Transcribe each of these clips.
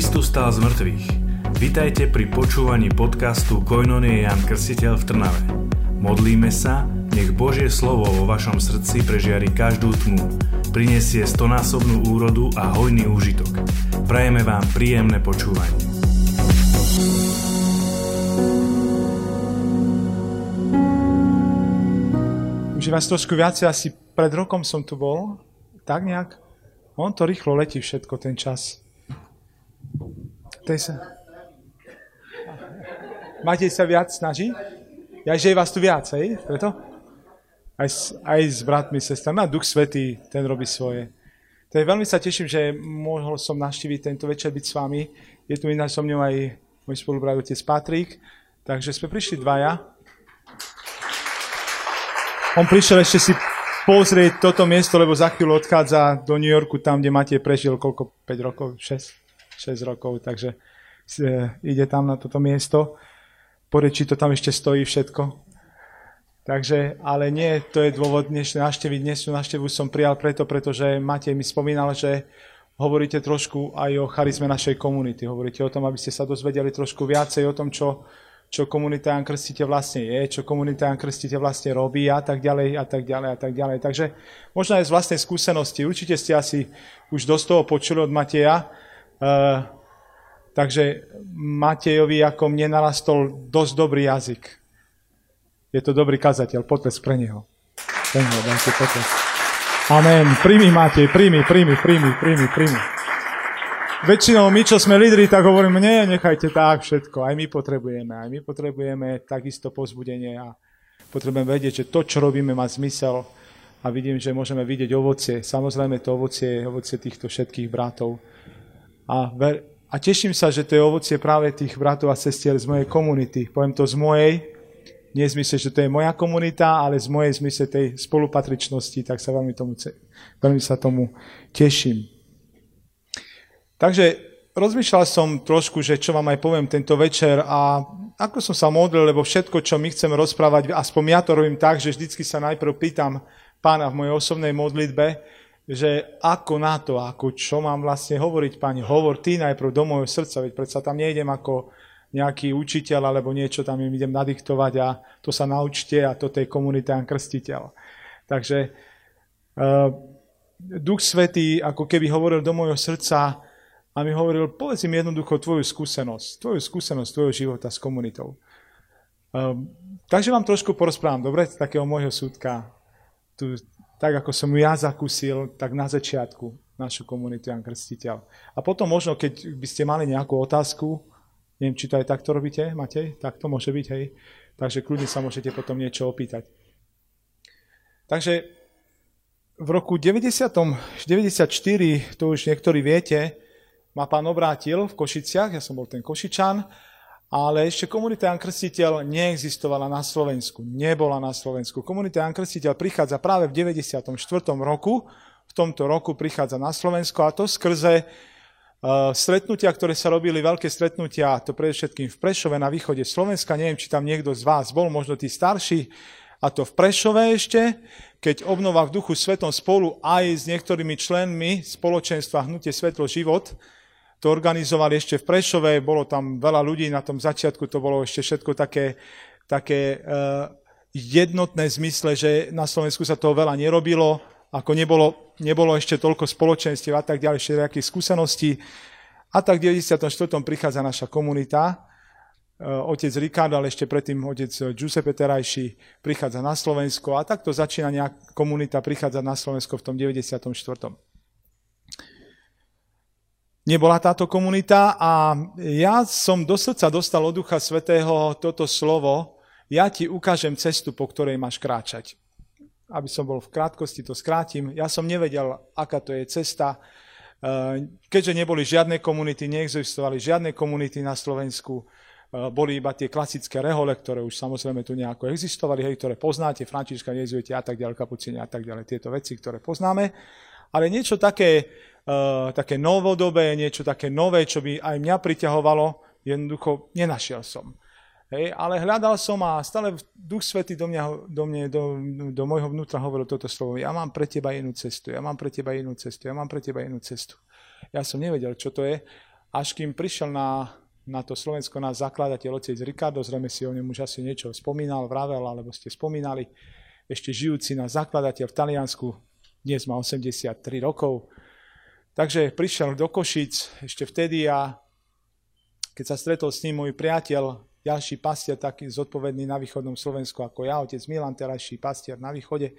Kristus stál z mŕtvych. Vitajte pri počúvaní podcastu Koinonie Jan Krstiteľ v Trnave. Modlíme sa, nech Božie slovo vo vašom srdci prežiari každú tmu, prinesie stonásobnú úrodu a hojný úžitok. Prajeme vám príjemné počúvanie. Už vás trošku viacej, asi pred rokom som tu bol, tak nejak. On to rýchlo letí všetko, ten čas. Tej sa... Matej sa viac snaží? Ja, že vás tu viac, hej? Preto? Aj, s, aj s bratmi, sestrami. A Duch Svetý, ten robí svoje. Tak veľmi sa teším, že mohol som navštíviť tento večer byť s vami. Je tu ináč so mnou aj môj spolubrat otec Patrik. Takže sme prišli dvaja. On prišiel ešte si pozrieť toto miesto, lebo za chvíľu odchádza do New Yorku, tam, kde Matej prežil koľko? 5 rokov? 6? 6 rokov, takže e, ide tam na toto miesto. Porie, či to tam ešte stojí všetko. Takže, ale nie, to je dôvod dnešnej návštevy. Dnešnú návštevu som prijal preto, pretože Matej mi spomínal, že hovoríte trošku aj o charizme našej komunity. Hovoríte o tom, aby ste sa dozvedeli trošku viacej o tom, čo, čo komunita Jan Krstite vlastne je, čo komunita Jan Krstite vlastne robí a tak ďalej a tak ďalej a tak ďalej. Takže možno aj z vlastnej skúsenosti. Určite ste asi už dosť toho počuli od Mateja. Uh, takže Matejovi ako mne narastol dosť dobrý jazyk. Je to dobrý kazateľ, potles pre neho. Pre neho, dajte potles. Amen. Príjmi, Matej, príjmi, príjmi, príjmi, príjmi, príjmi. Väčšinou my, čo sme lídri, tak hovoríme, nie, nechajte tak všetko. Aj my potrebujeme, aj my potrebujeme takisto pozbudenie a potrebujeme vedieť, že to, čo robíme, má zmysel a vidím, že môžeme vidieť ovocie. Samozrejme, to ovocie je ovocie týchto všetkých bratov. A, ver, a teším sa, že to je ovocie práve tých bratov a sestier z mojej komunity. Poviem to z mojej, nie v zmysle, že to je moja komunita, ale z mojej zmysle tej spolupatričnosti, tak sa veľmi, tomu, veľmi sa tomu teším. Takže rozmýšľal som trošku, že čo vám aj poviem tento večer a ako som sa modlil, lebo všetko, čo my chceme rozprávať, aspoň ja to robím tak, že vždycky sa najprv pýtam pána v mojej osobnej modlitbe, že ako na to, ako čo mám vlastne hovoriť, pani, hovor ty najprv do môjho srdca, veď predsa tam nejdem ako nejaký učiteľ alebo niečo tam im idem nadiktovať a to sa naučte a toto je komunita krstiteľ. Takže uh, Duch Svetý ako keby hovoril do môjho srdca a mi hovoril, povedz im jednoducho tvoju skúsenosť, tvoju skúsenosť tvojho života s komunitou. Um, takže vám trošku porozprávam, dobre, z takého môjho súdka. Tu tak ako som ja zakúsil, tak na začiatku našu komunitu Jan Krstiteľ. A potom možno, keď by ste mali nejakú otázku, neviem, či to aj takto robíte, Matej, tak to môže byť, hej. Takže kľudne sa môžete potom niečo opýtať. Takže v roku 90, 94, to už niektorí viete, ma pán obrátil v Košiciach, ja som bol ten Košičan, ale ešte komunita Jan Krstiteľ neexistovala na Slovensku, nebola na Slovensku. Komunita Jan Krstiteľ prichádza práve v 94. roku, v tomto roku prichádza na Slovensko a to skrze uh, stretnutia, ktoré sa robili, veľké stretnutia, to predovšetkým v Prešove na východe Slovenska, neviem, či tam niekto z vás bol, možno tí starší, a to v Prešove ešte, keď obnova v duchu svetom spolu aj s niektorými členmi spoločenstva Hnutie Svetlo Život, to organizovali ešte v Prešove, bolo tam veľa ľudí, na tom začiatku to bolo ešte všetko také, také uh, jednotné zmysle, že na Slovensku sa toho veľa nerobilo, ako nebolo, nebolo ešte toľko spoločenstiev a tak ďalej, všetkých skúseností. A tak v 94. prichádza naša komunita, uh, otec Ricardo, ale ešte predtým otec Giuseppe Terajší prichádza na Slovensko a takto začína nejak komunita prichádzať na Slovensko v tom 94 nebola táto komunita a ja som do srdca dostal od Ducha Svetého toto slovo, ja ti ukážem cestu, po ktorej máš kráčať. Aby som bol v krátkosti, to skrátim. Ja som nevedel, aká to je cesta. Eh, keďže neboli žiadne komunity, neexistovali žiadne komunity na Slovensku, eh, boli iba tie klasické rehole, ktoré už samozrejme tu nejako existovali, hej, ktoré poznáte, Františka, Jezuiti a tak ďalej, Kapucini a tak ďalej, tieto veci, ktoré poznáme. Ale niečo také uh, také novodobé, niečo také nové, čo by aj mňa priťahovalo, jednoducho nenašiel som. Hej, ale hľadal som a stále Duch Svety do, mňa, do, mňa, do, do môjho vnútra hovoril toto slovo. Ja mám pre teba inú cestu, ja mám pre teba inú cestu, ja mám pre teba inú cestu. Ja som nevedel, čo to je. až kým prišiel na, na to Slovensko náš zakladateľ otec Ricardo, zrejme si o ňom už asi niečo spomínal, vravel, alebo ste spomínali, ešte žijúci na zakladateľ v Taliansku, dnes má 83 rokov. Takže prišiel do Košic ešte vtedy a keď sa stretol s ním môj priateľ, ďalší pastier, taký zodpovedný na východnom Slovensku ako ja, otec Milan, terajší pastier na východe,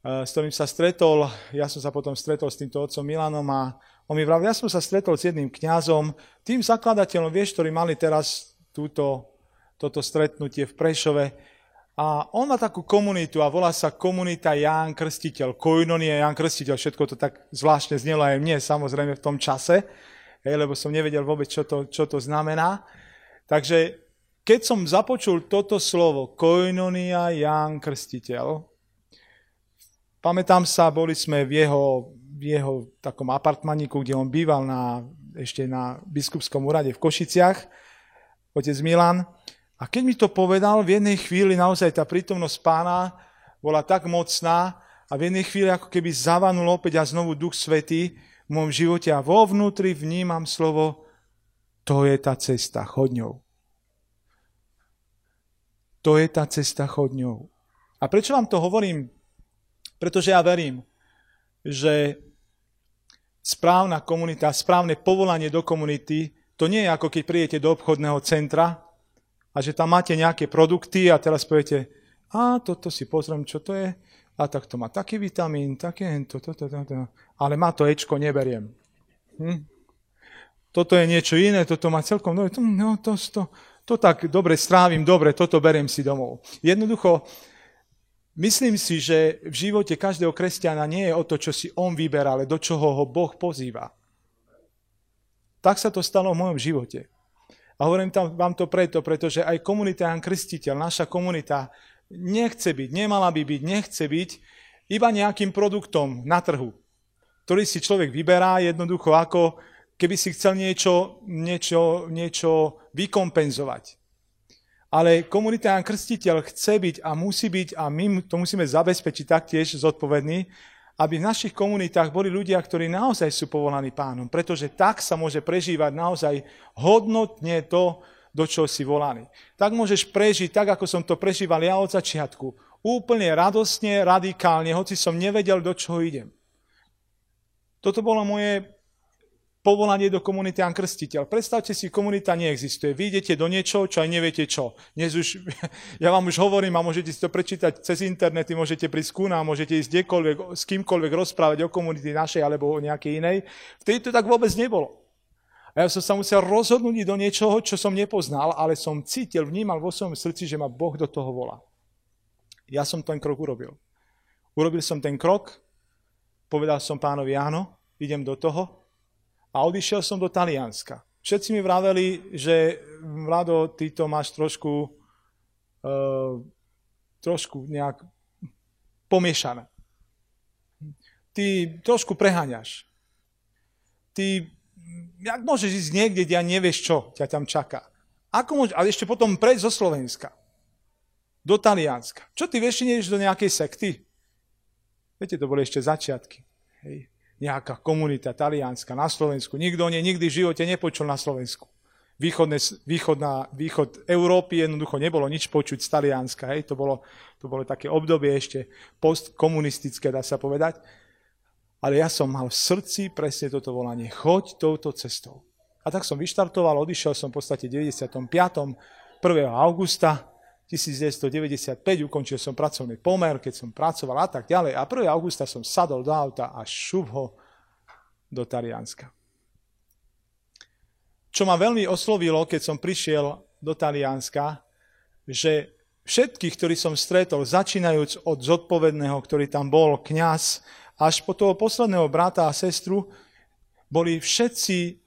s ktorým sa stretol, ja som sa potom stretol s týmto otcom Milanom a on mi vravel, ja som sa stretol s jedným kňazom, tým zakladateľom, vieš, ktorí mali teraz túto, toto stretnutie v Prešove. A on má takú komunitu a volá sa komunita Ján Krstiteľ. Koinonie Ján Krstiteľ, všetko to tak zvláštne znelo aj mne, samozrejme v tom čase, hej, lebo som nevedel vôbec, čo to, čo to znamená. Takže keď som započul toto slovo, koinonia Ján Krstiteľ, pamätám sa, boli sme v jeho v jeho takom apartmaníku, kde on býval na, ešte na biskupskom úrade v Košiciach, otec Milan. A keď mi to povedal, v jednej chvíli naozaj tá prítomnosť pána bola tak mocná a v jednej chvíli ako keby zavanul opäť a znovu Duch Svetý v môjom živote a vo vnútri vnímam slovo to je tá cesta, chodňou. To je tá cesta chodňou. A prečo vám to hovorím? Pretože ja verím, že správna komunita, správne povolanie do komunity, to nie je ako keď prídete do obchodného centra a že tam máte nejaké produkty a teraz poviete, a toto si pozriem, čo to je, a tak to má taký vitamín, také, to, to, to, to, to. ale má to Ečko, neberiem. Hm? Toto je niečo iné, toto má celkom, to, no, to, to, to tak dobre strávim, dobre, toto beriem si domov. Jednoducho, Myslím si, že v živote každého kresťana nie je o to, čo si on vyberá, ale do čoho ho Boh pozýva. Tak sa to stalo v mojom živote. A hovorím tam, vám to preto, pretože aj komunita Jan Krstiteľ, naša komunita, nechce byť, nemala by byť, nechce byť iba nejakým produktom na trhu, ktorý si človek vyberá jednoducho ako keby si chcel niečo, niečo, niečo vykompenzovať. Ale komunita Jan Krstiteľ chce byť a musí byť a my to musíme zabezpečiť taktiež zodpovední, aby v našich komunitách boli ľudia, ktorí naozaj sú povolaní pánom, pretože tak sa môže prežívať naozaj hodnotne to, do čoho si volaný. Tak môžeš prežiť, tak ako som to prežíval ja od začiatku. Úplne radostne, radikálne, hoci som nevedel, do čoho idem. Toto bolo moje povolanie do komunity Jan Krstiteľ. Predstavte si, komunita neexistuje. Vy idete do niečoho, čo aj neviete čo. Dnes už, ja vám už hovorím a môžete si to prečítať cez internety, môžete prísť ku nám, môžete ísť kdekoľvek, s kýmkoľvek rozprávať o komunity našej alebo o nejakej inej. Vtedy to tak vôbec nebolo. A ja som sa musel rozhodnúť do niečoho, čo som nepoznal, ale som cítil, vnímal vo svojom srdci, že ma Boh do toho volá. Ja som ten krok urobil. Urobil som ten krok, povedal som pánovi áno, idem do toho, a odišiel som do Talianska. Všetci mi vraveli, že Vlado, ty to máš trošku, uh, trošku nejak pomiešané. Ty trošku preháňaš. Ty, jak môžeš ísť niekde, kde nevieš, čo ťa tam čaká. Ako môže, ale ešte potom prejsť zo Slovenska do Talianska. Čo ty vieš, či do nejakej sekty? Viete, to boli ešte začiatky. Hej nejaká komunita talianska na Slovensku. Nikto o nej nikdy v živote nepočul na Slovensku. Východne, východná, východ Európy jednoducho nebolo nič počuť z Talianska. Hej. To, bolo, to bolo také obdobie ešte postkomunistické, dá sa povedať. Ale ja som mal v srdci presne toto volanie. Choď touto cestou. A tak som vyštartoval, odišiel som v podstate 95. 1. augusta 1995 ukončil som pracovný pomer, keď som pracoval a tak ďalej. A 1. augusta som sadol do auta a šup ho do Talianska. Čo ma veľmi oslovilo, keď som prišiel do Talianska, že všetkých, ktorí som stretol, začínajúc od zodpovedného, ktorý tam bol, kňaz, až po toho posledného brata a sestru, boli všetci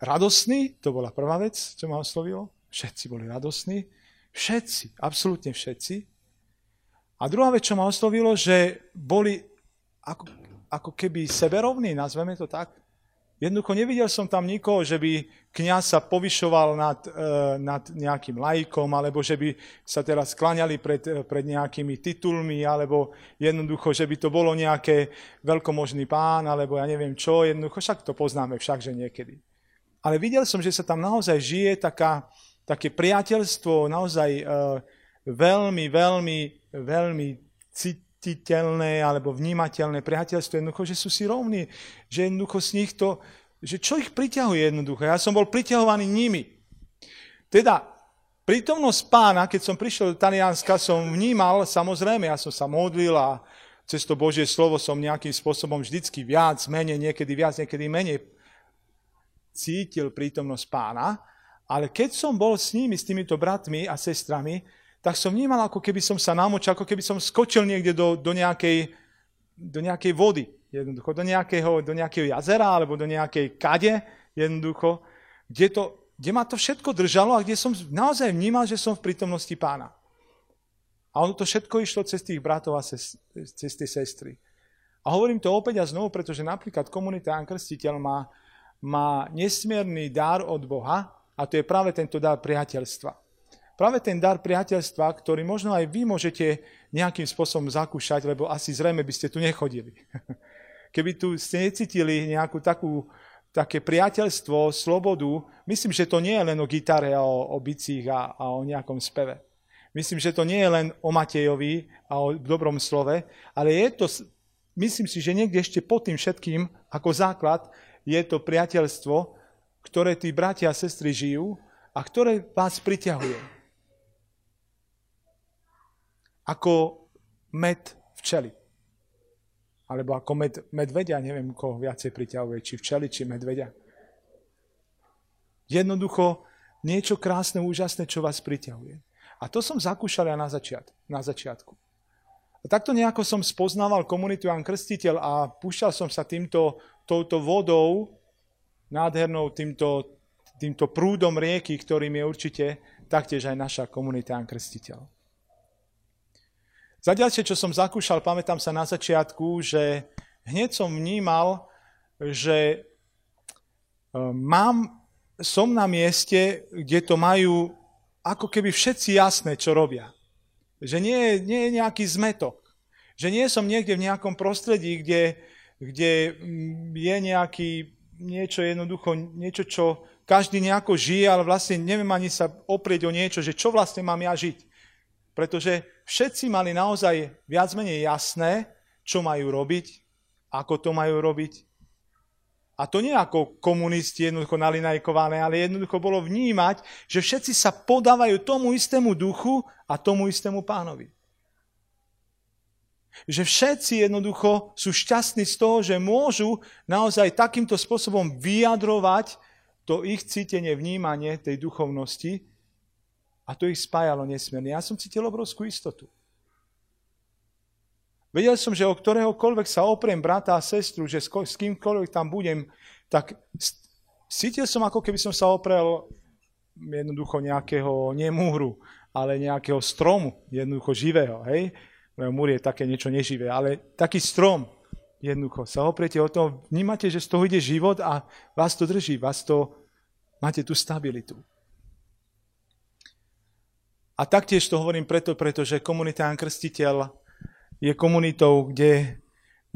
radosní, to bola prvá vec, čo ma oslovilo, Všetci boli radosní. Všetci, absolútne všetci. A druhá vec, čo ma oslovilo, že boli ako, ako keby seberovní, nazveme to tak. Jednoducho nevidel som tam nikoho, že by kniaz sa povyšoval nad, e, nad nejakým lajkom, alebo že by sa teraz skláňali pred, e, pred nejakými titulmi, alebo jednoducho, že by to bolo nejaké veľkomožný pán, alebo ja neviem čo, jednoducho, však to poznáme však, že niekedy. Ale videl som, že sa tam naozaj žije taká, také priateľstvo, naozaj e, veľmi, veľmi, veľmi cititeľné alebo vnímateľné priateľstvo, jednoducho, že sú si rovní, že jednoducho z nich to, že čo ich priťahuje jednoducho. Ja som bol priťahovaný nimi. Teda, prítomnosť pána, keď som prišiel do Talianska, som vnímal, samozrejme, ja som sa modlil a cez to Božie slovo som nejakým spôsobom vždycky viac, menej, niekedy viac, niekedy menej cítil prítomnosť pána, ale keď som bol s nimi, s týmito bratmi a sestrami, tak som vnímal, ako keby som sa namočil, ako keby som skočil niekde do, do, nejakej, do nejakej vody. Jednoducho, do nejakého, do nejakého jazera alebo do nejakej kade, jednoducho, kde, to, kde ma to všetko držalo a kde som naozaj vnímal, že som v prítomnosti pána. A ono to všetko išlo cez tých bratov a cez, cez tie sestry. A hovorím to opäť a znovu, pretože napríklad komunita Krstiteľ má, má nesmierny dar od Boha a to je práve tento dar priateľstva práve ten dar priateľstva, ktorý možno aj vy môžete nejakým spôsobom zakúšať, lebo asi zrejme by ste tu nechodili. Keby tu ste necítili nejakú takú, také priateľstvo, slobodu, myslím, že to nie je len o gitare o, o bicích a, a o nejakom speve. Myslím, že to nie je len o Matejovi a o dobrom slove, ale je to, myslím si, že niekde ešte pod tým všetkým, ako základ, je to priateľstvo, ktoré tí bratia a sestry žijú a ktoré vás priťahuje ako med včely. Alebo ako med, medvedia, neviem, koho viacej priťahuje, či včely, či medvedia. Jednoducho niečo krásne, úžasné, čo vás priťahuje. A to som zakúšal ja na, začiat, na začiatku. A takto nejako som spoznával komunitu Jan Krstiteľ a púšťal som sa týmto, touto vodou, nádhernou týmto, týmto prúdom rieky, ktorým je určite taktiež aj naša komunita Jan Krstiteľ. Zatiaľšie, čo som zakúšal, pamätám sa na začiatku, že hneď som vnímal, že e, mám, som na mieste, kde to majú ako keby všetci jasné, čo robia. Že nie, nie je nejaký zmetok. Že nie som niekde v nejakom prostredí, kde, kde mm, je nejaký niečo jednoducho, niečo, čo každý nejako žije, ale vlastne neviem ani sa oprieť o niečo, že čo vlastne mám ja žiť pretože všetci mali naozaj viac menej jasné, čo majú robiť, ako to majú robiť. A to nie ako komunisti jednoducho nalinajkované, ale jednoducho bolo vnímať, že všetci sa podávajú tomu istému duchu a tomu istému pánovi. Že všetci jednoducho sú šťastní z toho, že môžu naozaj takýmto spôsobom vyjadrovať to ich cítenie, vnímanie tej duchovnosti, a to ich spájalo nesmierne. Ja som cítil obrovskú istotu. Vedel som, že o ktoréhokoľvek sa opriem brata a sestru, že s kýmkoľvek tam budem, tak cítil som, ako keby som sa oprel jednoducho nejakého, nie ale nejakého stromu, jednoducho živého, hej? Múr je také niečo neživé, ale taký strom, jednoducho, sa opriete o tom, vnímate, že z toho ide život a vás to drží, vás to, máte tú stabilitu. A taktiež to hovorím preto, pretože komunita Jan Krstiteľ je komunitou, kde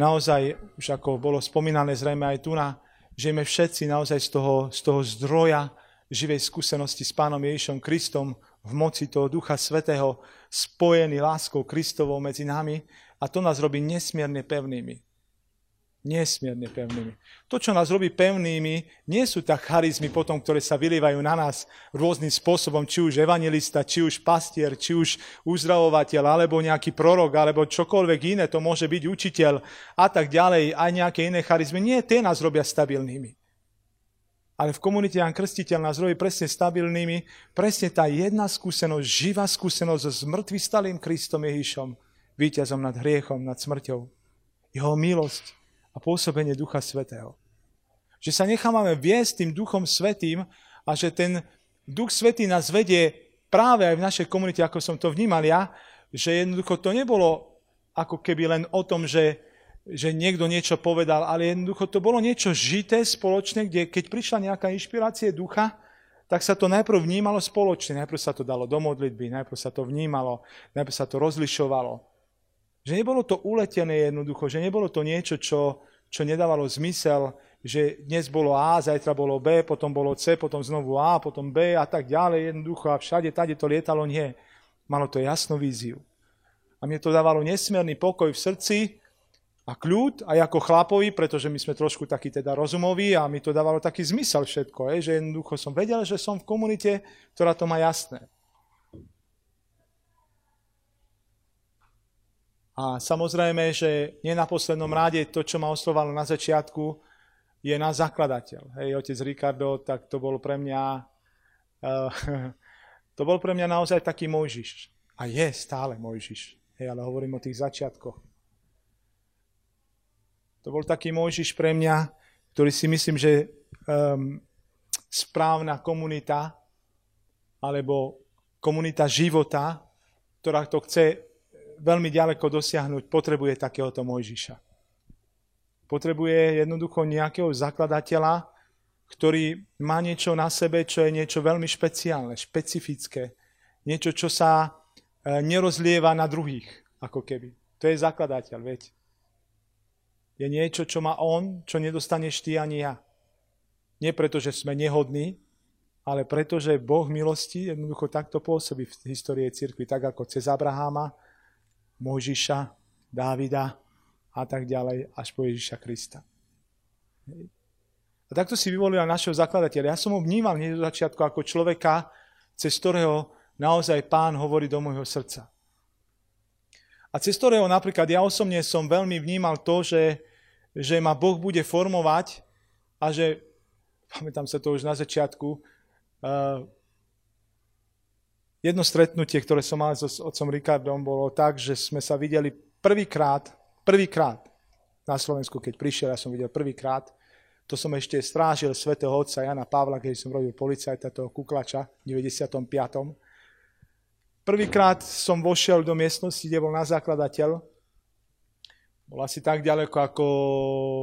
naozaj, už ako bolo spomínané zrejme aj tu na, žijeme všetci naozaj z toho, z toho zdroja živej skúsenosti s Pánom Ježišom Kristom v moci toho Ducha Svetého, spojený láskou Kristovou medzi nami a to nás robí nesmierne pevnými. Nesmierne pevnými. To, čo nás robí pevnými, nie sú tak charizmy potom, ktoré sa vylievajú na nás rôznym spôsobom, či už evangelista, či už pastier, či už uzdravovateľ, alebo nejaký prorok, alebo čokoľvek iné, to môže byť učiteľ a tak ďalej, aj nejaké iné charizmy. Nie, tie nás robia stabilnými. Ale v komunite Jan Krstiteľ nás robí presne stabilnými, presne tá jedna skúsenosť, živá skúsenosť s mŕtvy stalým Kristom Ježišom, víťazom nad hriechom, nad smrťou. Jeho milosť, a pôsobenie Ducha Svetého. Že sa nechávame viesť tým Duchom Svetým a že ten Duch Svetý nás vedie práve aj v našej komunite, ako som to vnímal ja, že jednoducho to nebolo ako keby len o tom, že, že niekto niečo povedal, ale jednoducho to bolo niečo žité spoločné, kde keď prišla nejaká inšpirácia ducha, tak sa to najprv vnímalo spoločne. Najprv sa to dalo do modlitby, najprv sa to vnímalo, najprv sa to rozlišovalo. Že nebolo to uletené jednoducho, že nebolo to niečo, čo, čo nedávalo zmysel, že dnes bolo A, zajtra bolo B, potom bolo C, potom znovu A, potom B a tak ďalej. Jednoducho a všade, tade to lietalo, nie. Malo to jasnú víziu. A mne to dávalo nesmierny pokoj v srdci, a kľud aj ako chlapovi, pretože my sme trošku takí teda rozumoví a mi to dávalo taký zmysel všetko, je, že jednoducho som vedel, že som v komunite, ktorá to má jasné. A samozrejme, že nie na poslednom ráde to, čo ma oslovalo na začiatku, je náš zakladateľ. Hej, otec Ricardo, tak to bol pre mňa uh, to bol pre mňa naozaj taký Mojžiš. A je stále Mojžiš. Hej, ale hovorím o tých začiatkoch. To bol taký Mojžiš pre mňa, ktorý si myslím, že um, správna komunita alebo komunita života, ktorá to chce veľmi ďaleko dosiahnuť, potrebuje takéhoto Mojžiša. Potrebuje jednoducho nejakého zakladateľa, ktorý má niečo na sebe, čo je niečo veľmi špeciálne, špecifické. Niečo, čo sa e, nerozlieva na druhých, ako keby. To je zakladateľ, veď je niečo, čo má on, čo nedostaneš ty ani ja. Nie preto, že sme nehodní, ale preto, že Boh milosti jednoducho takto pôsobí v histórii cirkvi, tak ako cez Abraháma, Mojžiša, Dávida a tak ďalej, až po Ježiša Krista. A takto si vyvolila našeho zakladateľa. Ja som ho vnímal hneď do začiatku ako človeka, cez ktorého naozaj pán hovorí do môjho srdca. A cez ktorého napríklad ja osobne som veľmi vnímal to, že že ma Boh bude formovať a že, pamätám sa to už na začiatku, uh, jedno stretnutie, ktoré som mal so s otcom Rikardom, bolo tak, že sme sa videli prvýkrát, prvýkrát na Slovensku, keď prišiel, ja som videl prvýkrát, to som ešte strážil svätého otca Jana Pavla, keď som robil policajta toho kuklača v 95. Prvýkrát som vošiel do miestnosti, kde bol na zakladateľ bol asi tak ďaleko ako,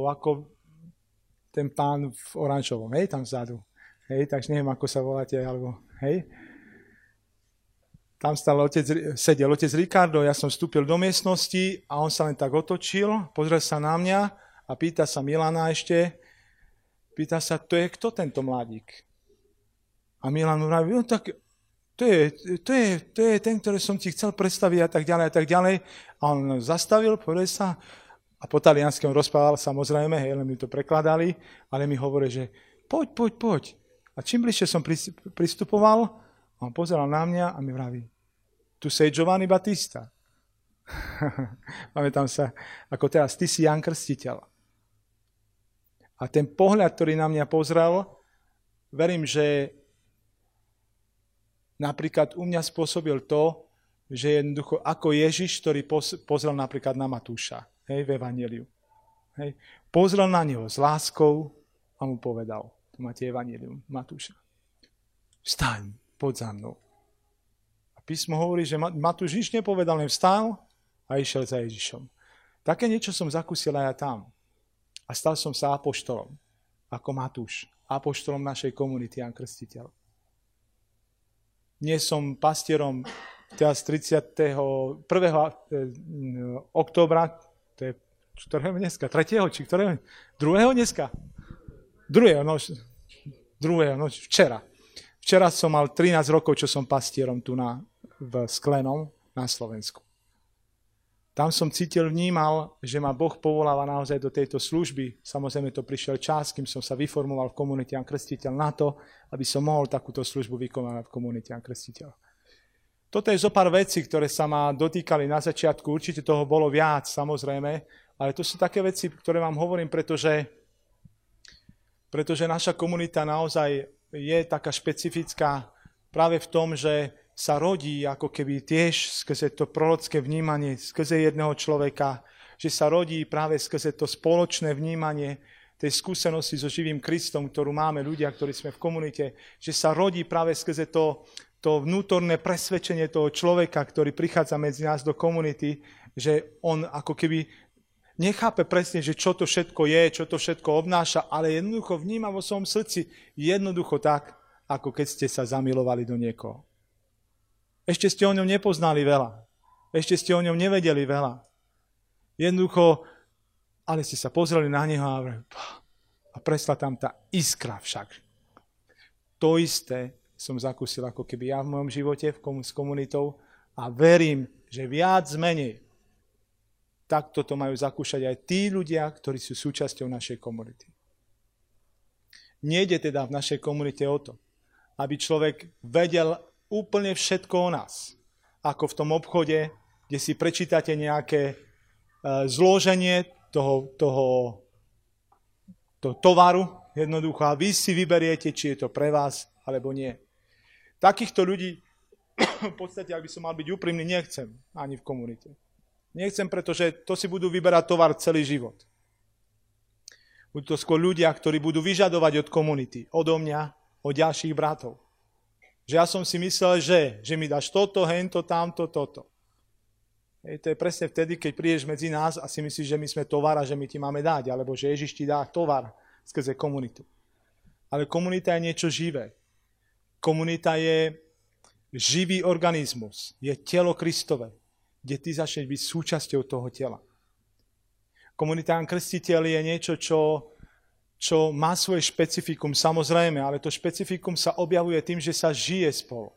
ako ten pán v oranžovom, hej, tam vzadu. Hej, takže neviem, ako sa voláte, alebo, hej. Tam stal otec, sedel otec Ricardo, ja som vstúpil do miestnosti a on sa len tak otočil, pozrel sa na mňa a pýta sa Milana ešte, pýta sa, to je kto tento mladík? A Milan mu vraví, no tak to je, to, je, to je ten, ktorý som ti chcel predstaviť a tak ďalej a tak ďalej. A on zastavil, povedal sa a po taliansky on rozprával samozrejme, hej, len mi to prekladali, ale mi hovorí, že poď, poď, poď. A čím bližšie som pristupoval, on pozeral na mňa a mi vraví, tu sei Giovanni Battista. Pamätám sa, ako teraz, ty si Jan Krstiteľ. A ten pohľad, ktorý na mňa pozrel, verím, že napríklad u mňa spôsobil to, že jednoducho ako Ježiš, ktorý pozrel napríklad na Matúša hej, v Evangeliu. Hej. Pozrel na neho s láskou a mu povedal, tu máte Evangelium Matúša, vstaň, poď za mnou. A písmo hovorí, že Matúš nič nepovedal, len vstal a išiel za Ježišom. Také niečo som zakúsil aj ja tam. A stal som sa apoštolom, ako Matúš, apoštolom našej komunity Jan Krstiteľ nie som pastierom teraz 31. októbra, to je ktorého dneska? Tretieho? Či ktorého? Druhého dneska? Druhého, no, druhého, no včera. Včera som mal 13 rokov, čo som pastierom tu na, v Sklenom na Slovensku. Tam som cítil, vnímal, že ma Boh povoláva naozaj do tejto služby. Samozrejme to prišiel čas, kým som sa vyformoval v komunite Jan Krstiteľ na to, aby som mohol takúto službu vykonávať v komunite Jan Krstiteľ. Toto je zo pár vecí, ktoré sa ma dotýkali na začiatku. Určite toho bolo viac, samozrejme, ale to sú také veci, ktoré vám hovorím, pretože, pretože naša komunita naozaj je taká špecifická práve v tom, že sa rodí ako keby tiež skrze to prorocké vnímanie, skrze jedného človeka, že sa rodí práve skrze to spoločné vnímanie tej skúsenosti so živým Kristom, ktorú máme ľudia, ktorí sme v komunite, že sa rodí práve skrze to, to vnútorné presvedčenie toho človeka, ktorý prichádza medzi nás do komunity, že on ako keby nechápe presne, že čo to všetko je, čo to všetko obnáša, ale jednoducho vníma vo svojom srdci jednoducho tak, ako keď ste sa zamilovali do niekoho. Ešte ste o ňom nepoznali veľa. Ešte ste o ňom nevedeli veľa. Jednoducho, ale ste sa pozreli na neho a, a presla tam tá iskra však. To isté som zakúsil ako keby ja v mojom živote s komunitou a verím, že viac menej tak toto majú zakúšať aj tí ľudia, ktorí sú súčasťou našej komunity. Nejde teda v našej komunite o to, aby človek vedel úplne všetko o nás. Ako v tom obchode, kde si prečítate nejaké e, zloženie toho, toho, toho tovaru, jednoducho, a vy si vyberiete, či je to pre vás, alebo nie. Takýchto ľudí, v podstate, ak by som mal byť úprimný, nechcem ani v komunite. Nechcem, pretože to si budú vyberať tovar celý život. Budú to skôr ľudia, ktorí budú vyžadovať od komunity, odo mňa, od ďalších bratov. Že ja som si myslel, že, že mi dáš toto, hento, tamto, toto. Hej, to je presne vtedy, keď prídeš medzi nás a si myslíš, že my sme tovar a že my ti máme dať, alebo že Ježiš ti dá tovar skrze komunitu. Ale komunita je niečo živé. Komunita je živý organizmus, je telo Kristové kde ty začneš byť súčasťou toho tela. Komunitán krstiteľ je niečo, čo, čo má svoje špecifikum, samozrejme, ale to špecifikum sa objavuje tým, že sa žije spolu.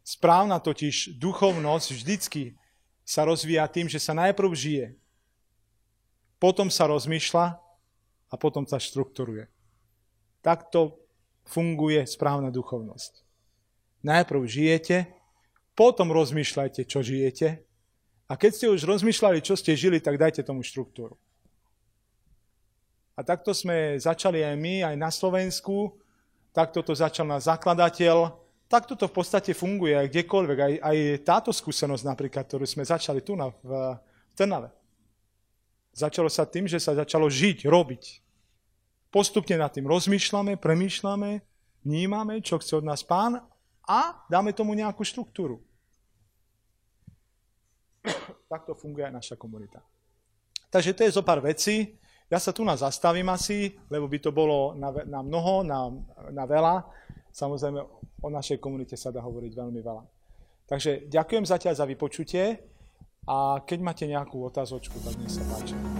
Správna totiž duchovnosť vždycky sa rozvíja tým, že sa najprv žije, potom sa rozmýšľa a potom sa štruktúruje. Takto funguje správna duchovnosť. Najprv žijete, potom rozmýšľajte, čo žijete. A keď ste už rozmýšľali, čo ste žili, tak dajte tomu štruktúru. A takto sme začali aj my, aj na Slovensku. Takto to začal náš zakladateľ. Takto to v podstate funguje aj kdekoľvek. Aj, aj táto skúsenosť napríklad, ktorú sme začali tu na, v, v Trnave. Začalo sa tým, že sa začalo žiť, robiť. Postupne nad tým rozmýšľame, premýšľame, vnímame, čo chce od nás pán a dáme tomu nejakú štruktúru. Takto funguje aj naša komunita. Takže to je zo pár vecí. Ja sa tu nás zastavím asi, lebo by to bolo na, na mnoho, na, na veľa. Samozrejme, o našej komunite sa dá hovoriť veľmi veľa. Takže ďakujem zatiaľ za vypočutie a keď máte nejakú otázočku, tak nech sa páči.